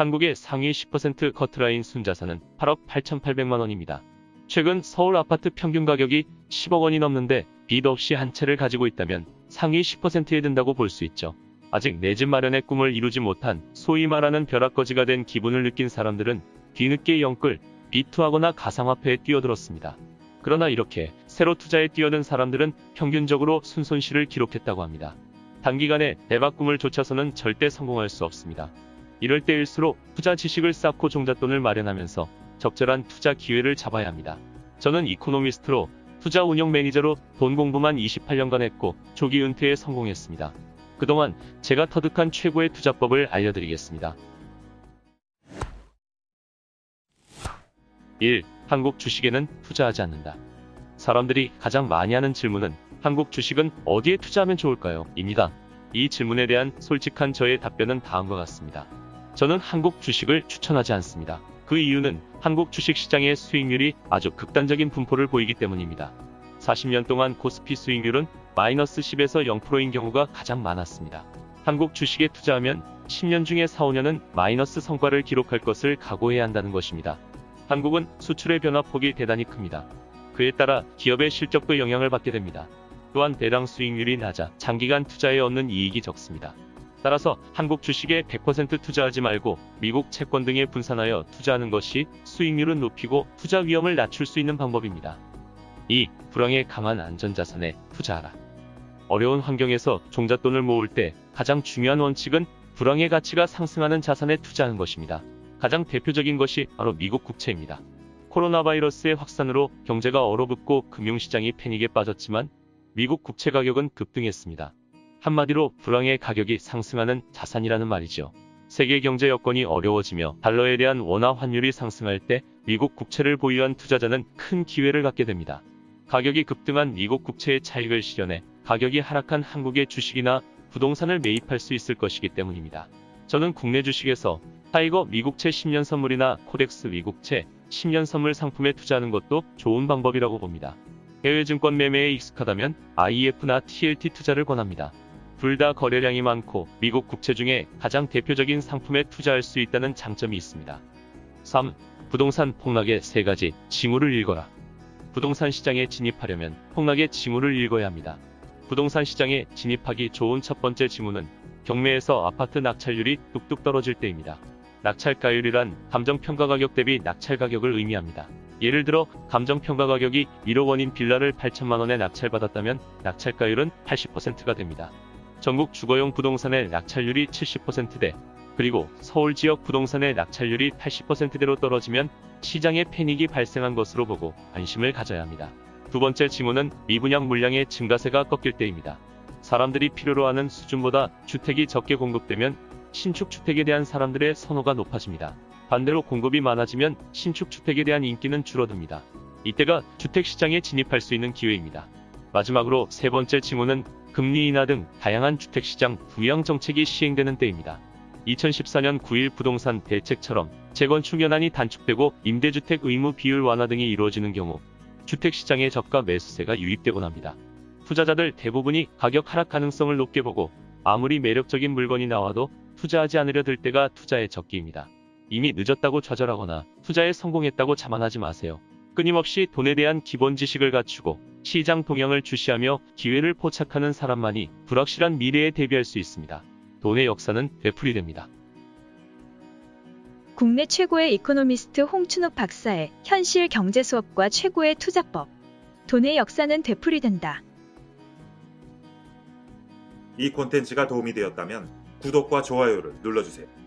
한국의 상위 10% 커트라인 순자산은 8억 8,800만 원입니다. 최근 서울 아파트 평균 가격이 10억 원이 넘는데 빚 없이 한 채를 가지고 있다면 상위 10%에 든다고 볼 수 있죠. 아직 내 집 마련의 꿈을 이루지 못한 소위 말하는 벼락거지가 된 기분을 느낀 사람들은 뒤늦게 영끌, 비투하거나 가상화폐에 뛰어들었습니다. 그러나 이렇게 새로 투자에 뛰어든 사람들은 평균적으로 순손실을 기록했다고 합니다. 단기간에 대박 꿈을 쫓아서는 절대 성공할 수 없습니다. 이럴 때일수록 투자 지식을 쌓고 종잣돈을 마련하면서 적절한 투자 기회를 잡아야 합니다. 저는 이코노미스트로 투자 운영 매니저로 돈 공부만 28년간 했고 조기 은퇴에 성공했습니다. 그동안 제가 터득한 최고의 투자법을 알려드리겠습니다. 1. 한국 주식에는 투자하지 않는다. 사람들이 가장 많이 하는 질문은 한국 주식은 어디에 투자하면 좋을까요? 입니다. 이 질문에 대한 솔직한 저의 답변은 다음과 같습니다. 저는 한국 주식을 추천하지 않습니다. 그 이유는 한국 주식 시장의 수익률이 아주 극단적인 분포를 보이기 때문입니다. 40년 동안 코스피 수익률은 마이너스 10에서 0%인 경우가 가장 많았습니다. 한국 주식에 투자하면 10년 중에 4, 5년은 마이너스 성과를 기록할 것을 각오해야 한다는 것입니다. 한국은 수출의 변화폭이 대단히 큽니다. 그에 따라 기업의 실적도 영향을 받게 됩니다. 또한 대당 수익률이 낮아 장기간 투자에 얻는 이익이 적습니다. 따라서 한국 주식에 100% 투자하지 말고 미국 채권 등에 분산하여 투자하는 것이 수익률은 높이고 투자 위험을 낮출 수 있는 방법입니다. 2. 불황에 강한 안전자산에 투자하라. 어려운 환경에서 종잣돈을 모을 때 가장 중요한 원칙은 불황의 가치가 상승하는 자산에 투자하는 것입니다. 가장 대표적인 것이 바로 미국 국채입니다. 코로나 바이러스의 확산으로 경제가 얼어붙고 금융시장이 패닉에 빠졌지만 미국 국채 가격은 급등했습니다. 한마디로 불황의 가격이 상승하는 자산이라는 말이죠. 세계 경제 여건이 어려워지며 달러에 대한 원화 환율이 상승할 때 미국 국채를 보유한 투자자는 큰 기회를 갖게 됩니다. 가격이 급등한 미국 국채의 차익을 실현해 가격이 하락한 한국의 주식이나 부동산을 매입할 수 있을 것이기 때문입니다. 저는 국내 주식에서 TIGER 미국채 10년 선물이나 KODEX 미국채 10년 선물 상품에 투자하는 것도 좋은 방법이라고 봅니다. 해외 증권 매매에 익숙하다면 IEF나 TLT 투자를 권합니다. 둘 다 거래량이 많고 미국 국채 중에 가장 대표적인 상품에 투자할 수 있다는 장점이 있습니다. 3. 부동산 폭락의 세 가지 징후를 읽어라. 부동산 시장에 진입하려면 폭락의 징후를 읽어야 합니다. 부동산 시장에 진입하기 좋은 첫 번째 징후는 경매에서 아파트 낙찰률이 뚝뚝 떨어질 때입니다. 낙찰가율이란 감정평가 가격 대비 낙찰 가격을 의미합니다. 예를 들어 감정평가 가격이 1억 원인 빌라를 8천만 원에 낙찰받았다면 낙찰가율은 80%가 됩니다. 전국 주거용 부동산의 낙찰률이 70%대 그리고 서울 지역 부동산의 낙찰률이 80%대로 떨어지면 시장에 패닉이 발생한 것으로 보고 관심을 가져야 합니다. 두 번째 징후는 미분양 물량의 증가세가 꺾일 때입니다. 사람들이 필요로 하는 수준보다 주택이 적게 공급되면 신축 주택에 대한 사람들의 선호가 높아집니다. 반대로 공급이 많아지면 신축 주택에 대한 인기는 줄어듭니다. 이때가 주택 시장에 진입할 수 있는 기회입니다. 마지막으로 세 번째 징후는 금리 인하 등 다양한 주택 시장 부양 정책이 시행되는 때입니다. 2014년 9일 부동산 대책처럼 재건축 연한이 단축되고 임대주택 의무 비율 완화 등이 이루어지는 경우 주택 시장의 저가 매수세가 유입되곤 합니다. 투자자들 대부분이 가격 하락 가능성을 높게 보고 아무리 매력적인 물건이 나와도 투자하지 않으려 들 때가 투자의 적기입니다. 이미 늦었다고 좌절하거나 투자에 성공했다고 자만하지 마세요. 끊임없이 돈에 대한 기본 지식을 갖추고 시장 동향을 주시하며 기회를 포착하는 사람만이 불확실한 미래에 대비할 수 있습니다. 돈의 역사는 되풀이 됩니다. 국내 최고의 이코노미스트 홍춘욱 박사의 현실 경제 수업과 최고의 투자법. 돈의 역사는 되풀이된다. 이 콘텐츠가 도움이 되었다면 구독과 좋아요를 눌러주세요.